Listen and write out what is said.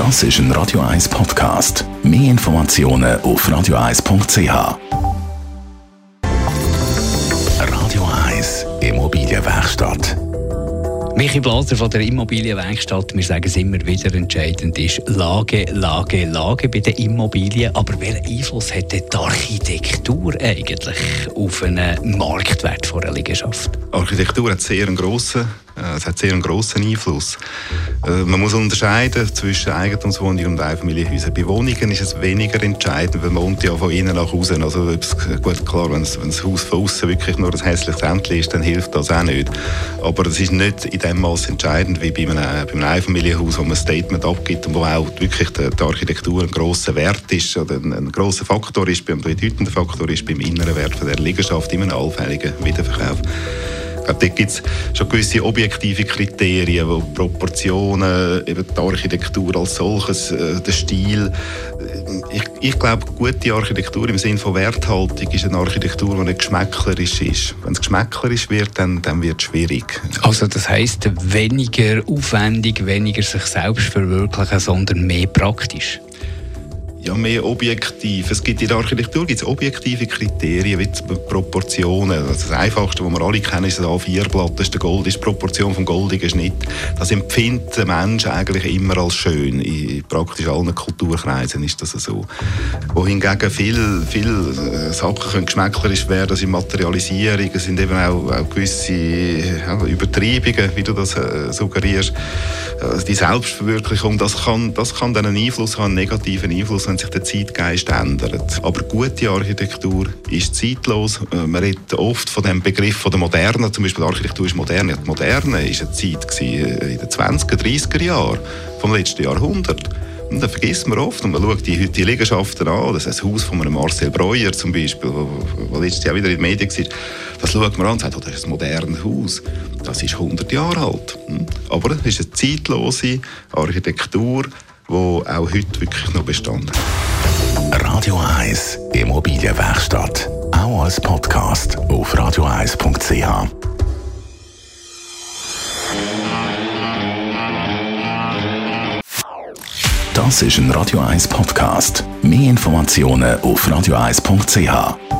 Das ist ein Radio 1 Podcast. Mehr Informationen auf radio1.ch. Radio 1 Immobilienwerkstatt. Michi Blaser von der Immobilienwerkstatt. Wir sagen es immer wieder, entscheidend ist Lage, Lage, Lage bei den Immobilien. Aber welchen Einfluss hat die Architektur eigentlich auf einen Marktwert von einer Liegenschaft? Architektur hat sehr einen grossen es hat sehr einen grossen Einfluss. Äh, man muss unterscheiden zwischen Eigentumswohnungen und Einfamilienhäusern. Bei Wohnungen ist es weniger entscheidend, weil man wohnt ja von innen nach außen. Also gut, klar, wenn das Haus von außen wirklich nur ein hässliches Ämtchen ist, dann hilft das auch nicht. Aber es ist nicht in dem Maß entscheidend wie bei einem, bei einem Einfamilienhaus, wo man ein Statement abgibt und wo auch wirklich die, die Architektur ein grosser Wert ist oder ein, ein grosser Faktor ist, ein bedeutender Faktor ist beim inneren Wert der Liegenschaft in einem allfälligen Wiederverkauf glaube, dort gibt es schon gewisse objektive Kriterien, wo Proportionen, eben die Architektur als solches, äh, der Stil. Ich, ich glaube, gute Architektur im Sinne von Werthaltung ist eine Architektur, die nicht geschmäcklerisch ist. Wenn es geschmäcklerisch wird, dann, dann wird es schwierig. Also das heisst, weniger aufwendig, weniger sich selbst verwirklichen, sondern mehr praktisch? Ja, mehr objektiv. Es gibt in der Architektur gibt's objektive Kriterien wie Proportionen. Also das Einfachste, was wir alle kennen, ist das A4-Blatt, das ist der Gold, ist die Proportion vom goldigen Schnitt. Das empfindet der Mensch eigentlich immer als schön. In praktisch allen Kulturkreisen ist das so. Wohingegen viele viel äh, Sachen können geschmäcklerisch werden, also Materialisierung, es sind eben auch, auch gewisse ja, Übertreibungen, wie du das äh, suggerierst. Also die Selbstverwirklichung, das kann, das kann dann einen Einfluss haben, einen negativen Einfluss wenn sich der Zeitgeist ändert. Aber gute Architektur ist zeitlos. Äh, man redet oft von dem Begriff von der Moderne, zum Beispiel Architektur ist moderne. Die Moderne war eine Zeit äh, in den 20er, 30er Jahren vom letzten Jahrhundert. Und das vergisst man oft. Und man schaut die heutige Liegenschaften an. Das ist ein Haus von einem Marcel Breuer zum Beispiel, wo, letztes Jahr wieder in den Medien war. Das schaut man an und sagt, oh, das ist ein modernes Haus. Das ist 100 Jahre alt. Hm? Aber es ist eine zeitlose Architektur, die auch heute wirklich noch bestanden. Radio 1 Immobilienwerkstatt. Auch als Podcast auf radio1.ch. Das ist ein Radio 1 Podcast. Mehr Informationen auf radio1.ch.